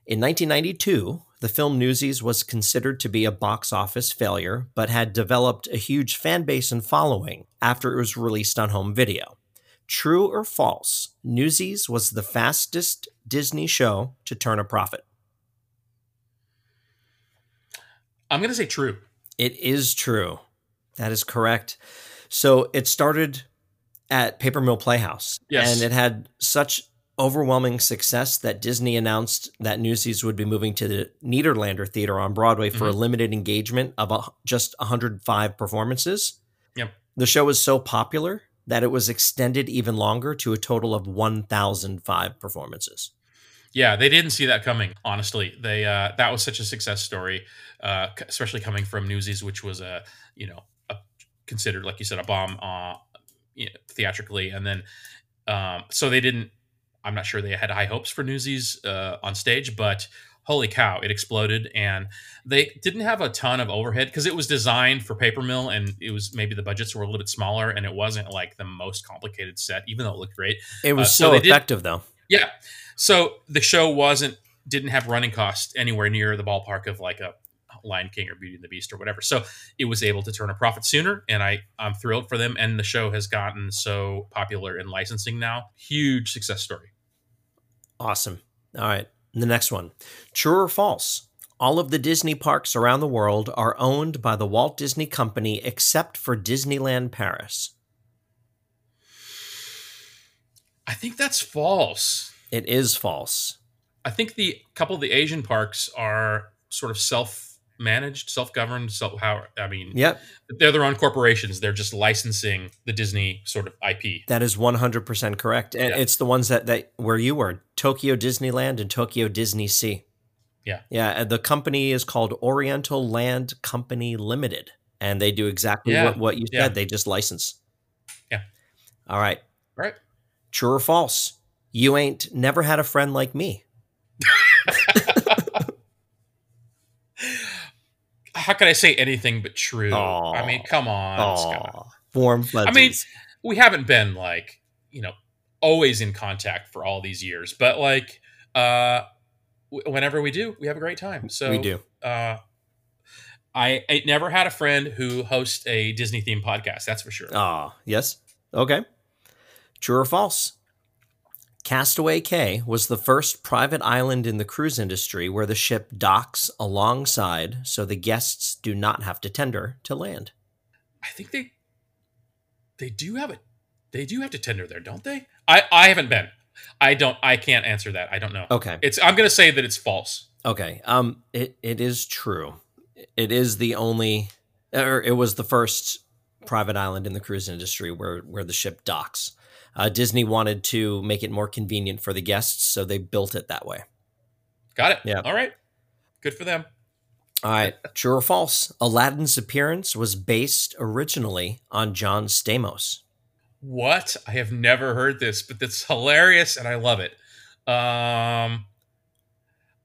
In 1992, the film Newsies was considered to be a box office failure, but had developed a huge fan base and following after it was released on home video. True or false? Newsies was the fastest Disney show to turn a profit. I'm gonna say true. It is true. That is correct. So it started at Paper Mill Playhouse. Yes. And it had such overwhelming success that Disney announced that Newsies would be moving to the Nederlander Theater on Broadway for a limited engagement of a, just 105 performances. Yep. The show was so popular that it was extended even longer to a total of 1,005 performances. Yeah, they didn't see that coming. Honestly, they uh, that was such a success story, uh, especially coming from Newsies, which was a you know a, considered like you said a bomb uh, you know, theatrically, and then um, so they didn't. I'm not sure they had high hopes for Newsies uh, on stage, but holy cow, it exploded, and they didn't have a ton of overhead because it was designed for paper mill, and it was maybe the budgets were a little bit smaller, and it wasn't like the most complicated set, even though it looked great. It was Uh, so so, they did- effective, though. Yeah. So the show wasn't didn't have running costs anywhere near the ballpark of like a Lion King or Beauty and the Beast or whatever. So it was able to turn a profit sooner, and I I'm thrilled for them. And the show has gotten so popular in licensing now, huge success story. Awesome. All right. The next one. True or false? All of the Disney parks around the world are owned by the Walt Disney Company except for Disneyland Paris. I think that's false. It is false. I think the couple of the Asian parks are sort of self managed, self governed. So how I mean, Yep. they're their own corporations. They're just licensing the Disney sort of IP. That is 100% correct. And Yeah. it's the ones that, that where you were Tokyo Disneyland and Tokyo DisneySea. Yeah. Yeah. The company is called Oriental Land Company Limited. And they do exactly Yeah. what, what you said. Yeah. They just license. Yeah. All right. Right. True or false? You ain't never had a friend like me. How could I say anything but true? Aw. I mean, come on, Scott. Warm fuzzies. I mean, we haven't been like you know always in contact for all these years, but like uh, w- whenever we do, we have a great time. So we do. Uh, I, I never had a friend who hosts a Disney themed podcast. That's for sure. Ah, yes. Okay. True or false? Castaway Cay was the first private island in the cruise industry where the ship docks alongside so the guests do not have to tender to land. I think they they do have a they do have to tender there, don't they? I I haven't been. I don't. I can't answer that. I don't know. Okay. It's. I'm going to say that it's false. Okay. Um it it is true. It is the only or it was the first private island in the cruise industry where where the ship docks. Uh, Disney wanted to make it more convenient for the guests, so they built it that way. Got it. Yeah. All right. Good for them. All right, <laughs> true or false? Aladdin's appearance was based originally on John Stamos. What? I have never heard this, but that's hilarious and I love it. Um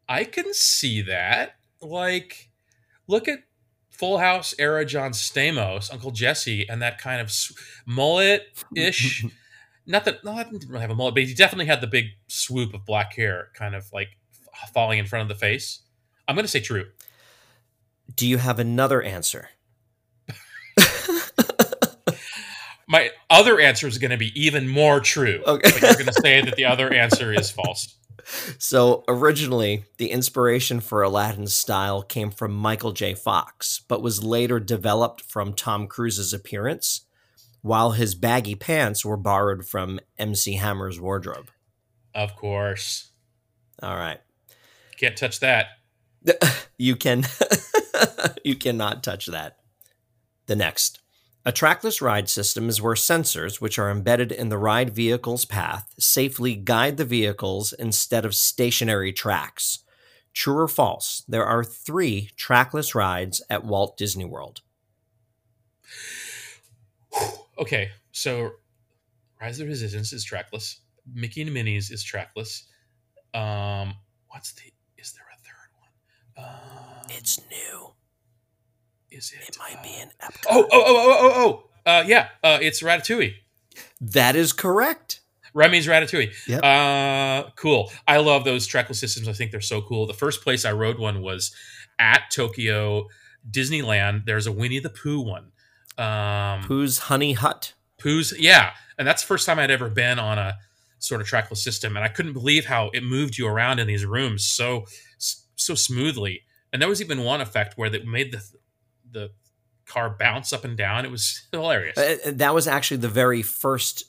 I can see that. Like look at Full House era John Stamos, Uncle Jesse, and that kind of mullet-ish. <laughs> Not that no, I didn't really have a mullet, but he definitely had the big swoop of black hair, kind of like f- falling in front of the face. I'm going to say true. Do you have another answer? <laughs> My other answer is going to be even more true. Okay. But you're going to say that the other answer is false. So, originally, the inspiration for Aladdin's style came from Michael J. Fox, but was later developed from Tom Cruise's appearance, while his baggy pants were borrowed from MC Hammer's wardrobe. Of course. All right. Can't touch that. You can you cannot touch that. The next. A trackless ride system is where sensors, which are embedded in the ride vehicle's path, safely guide the vehicles instead of stationary tracks. True or false? There are three trackless rides at Walt Disney World. Okay, so Rise of the Resistance is trackless. Mickey and Minnie's is trackless. Um, what's the? Is there a third one? Um, It's new. is it? It might be uh, in Epcot. Oh, oh, oh, oh, oh, oh. Uh, yeah, uh, it's Ratatouille. That is correct. Remy's Ratatouille. Yep. Uh, cool. I love those trackless systems. I think they're so cool. The first place I rode one was at Tokyo Disneyland. There's a Winnie the Pooh one. Um, Pooh's Hunny Hunt. Pooh's, yeah, and that's the first time I'd ever been on a sort of trackless system, and I couldn't believe how it moved you around in these rooms so so smoothly. And there was even one effect where that made the the car bounce up and down. It was hilarious. Uh, that was actually the very first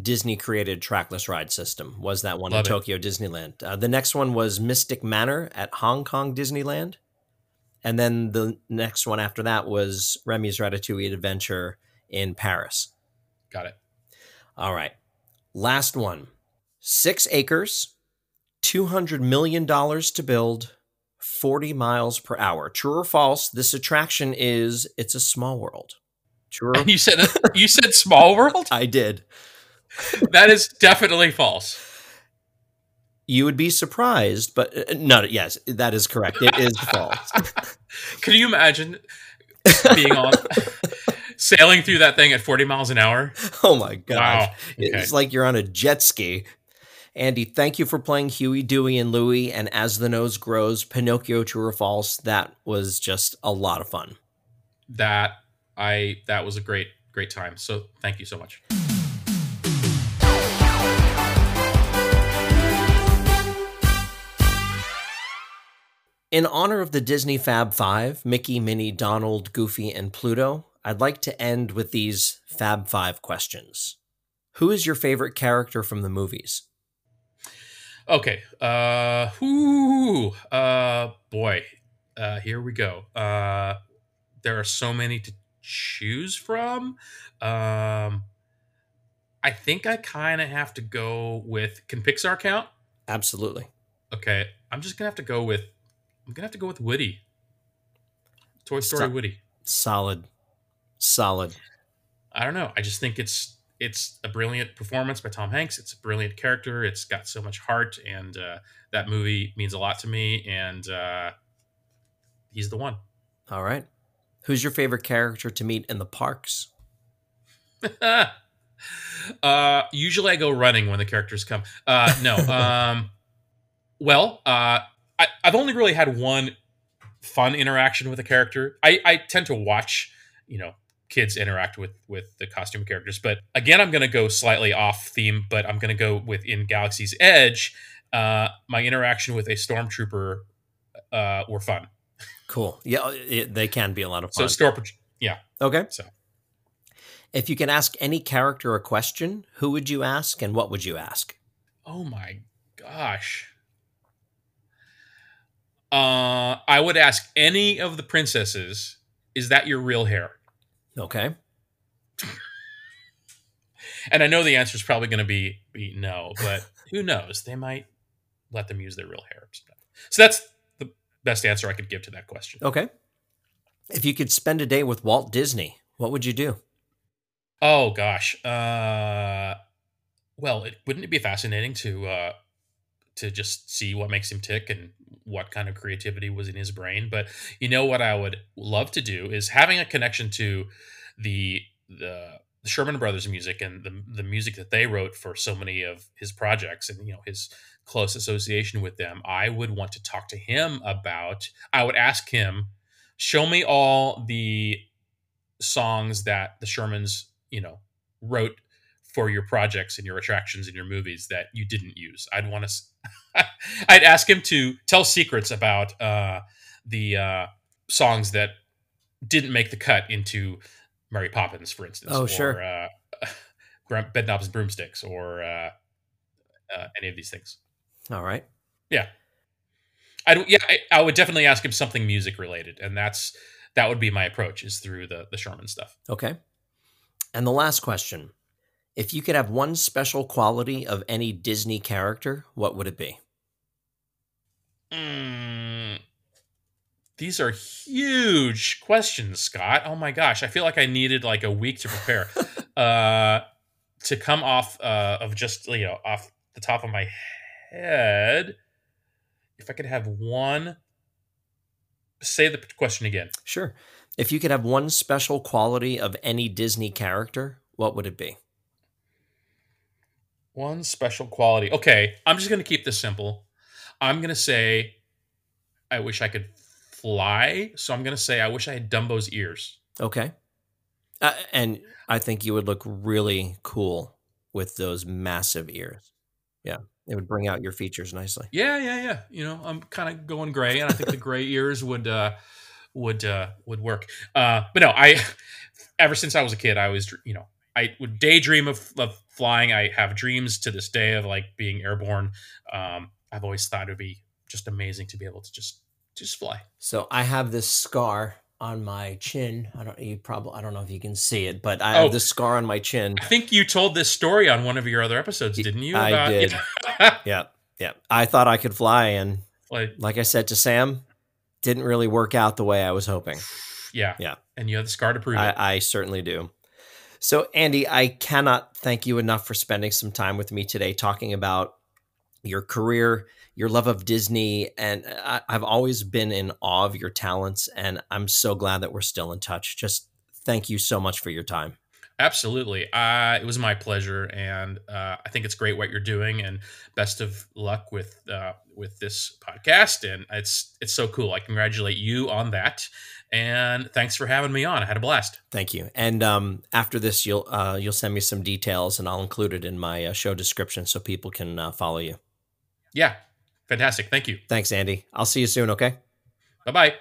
Disney created trackless ride system. Was that one Love in it. Tokyo Disneyland? Uh, the next one was Mystic Manor at Hong Kong Disneyland, and then the next one after that was Remy's Ratatouille Adventure in Paris. Got it. All right, last one: six acres, two hundred million dollars to build. 40 miles per hour. True or false? This attraction is it's a small world. True. And <laughs> you said you said Small World. I did. <laughs> That is definitely false. You would be surprised, but uh, no, yes, that is correct. It is false. <laughs> <laughs> Can you imagine being on <laughs> sailing through that thing at 40 miles an hour? oh my gosh. Wow. Okay. It's like you're on a jet ski. Andy, thank you for playing Huey, Dewey, and Louie. And as the nose grows, Pinocchio True or False. That was just a lot of fun. That I that was a great great time. So thank you so much. In honor of the Disney Fab Five Mickey, Minnie, Donald, Goofy, and Pluto I'd like to end with these Fab Five questions. Who is your favorite character from the movies? Okay. Uh whoo, uh boy. Uh here we go. Uh there are so many to choose from. Um I think I kind of have to go with can Pixar count? Absolutely. Okay. I'm just going to have to go with I'm going to have to go with Woody. Toy Story Stop. Woody. Solid. Solid. I don't know. I just think it's it's a brilliant performance by Tom Hanks. It's a brilliant character. It's got so much heart, and uh, that movie means a lot to me. And uh, he's the one. All right. Who's your favorite character to meet in the parks? <laughs> uh, usually I go running when the characters come. Uh, no. <laughs> Um, well, uh, I, I've only really had one fun interaction with a character. I, I tend to watch, you know, kids interact with with the costume characters. But again, I'm going to go slightly off theme, but I'm going to go with in Galaxy's Edge. Uh, my interaction with a stormtrooper uh, were fun. Cool. Yeah, it, they can be a lot of fun. So stormtrooper, yeah. Okay. So If you can ask any character a question, who would you ask and what would you ask? Oh my gosh. Uh, I would ask any of the princesses, is that your real hair? Okay. And I know the answer is probably going to be, be no, but <laughs> who knows? They might let them use their real hair. So that's the best answer I could give to that question. Okay. If you could spend a day with Walt Disney, what would you do? Oh gosh. Uh, well, it, wouldn't it be fascinating to uh, to just see what makes him tick and what kind of creativity was in his brain? But you know what I would love to do is having a connection to the the, Sherman Brothers music and the the music that they wrote for so many of his projects and you know his close association with them. I would want to talk to him about. I would ask him, show me all the songs that the Shermans you know wrote for your projects and your attractions and your movies that you didn't use. I'd want to. <laughs> I'd ask him to tell secrets about uh, the uh, songs that didn't make the cut into Mary Poppins, for instance. Oh, or, sure. Uh, Bedknobs and Broomsticks, or uh, uh, any of these things. All right. Yeah, I'd, yeah, I, I would definitely ask him something music related, and that's that would be my approach is through the the Sherman stuff. Okay. And the last question If you could have one special quality of any Disney character, what would it be? Mm, these are huge questions, Scott. Oh my gosh, I feel like I needed like a week to prepare. <laughs> uh, to come off uh, of just you know off the top of my head, if I could have one, say the question again. Sure. If you could have one special quality of any Disney character, what would it be? One special quality. Okay, I'm just going to keep this simple. I'm going to say, I wish I could fly. So I'm going to say, I wish I had Dumbo's ears. Okay. Uh, and I think you would look really cool with those massive ears. Yeah. It would bring out your features nicely. Yeah, yeah, yeah. You know, I'm kind of going gray, and I think the gray ears would uh, would uh, would work. Uh, but no, I ever since I was a kid, I always you know I would daydream of, of flying. I have dreams to this day of like being airborne. Um, I've always thought it would be just amazing to be able to just just fly. So I have this scar on my chin. I don't you probably I don't know if you can see it, but I Oh. have this scar on my chin. I think you told this story on one of your other episodes, didn't you? I did. Yeah. Yeah. Yeah. I thought I could fly and <laughs> like, like I said to Sam, didn't really work out the way I was hoping. yeah, Yeah. And you have the scar to prove it. I, I certainly do. So, Andy, I cannot thank you enough for spending some time with me today talking about your career, your love of Disney. And I, I've always been in awe of your talents. And I'm so glad that we're still in touch. Just thank you so much for your time. Absolutely. Uh, it was my pleasure, and uh, I think it's great what you're doing. And best of luck with uh, with this podcast. And it's it's so cool. I congratulate you on that. And thanks for having me on. I had a blast. Thank you. And um, after this, you'll uh, you'll send me some details, and I'll include it in my uh, show description so people can uh, follow you. Yeah, fantastic. Thank you. Thanks, Andy. I'll see you soon. Okay. Bye bye.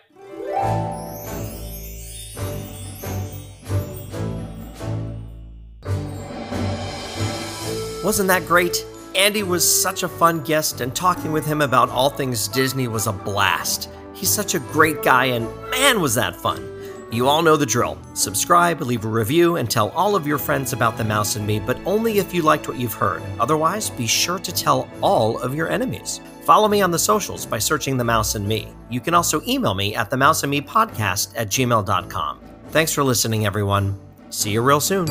Wasn't that great? Andy was such a fun guest, and talking with him about all things Disney was a blast. He's such a great guy, and man, was that fun! You all know the drill. Subscribe, leave a review, and tell all of your friends about The Mouse and Me, but only if you liked what you've heard. Otherwise, be sure to tell all of your enemies. Follow me on the socials by searching The Mouse and Me. You can also email me at themouseandmepodcast at gmail.com. Thanks for listening, everyone. See you real soon.